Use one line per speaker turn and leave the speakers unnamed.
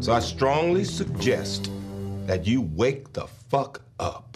So I strongly suggest that you wake the fuck up.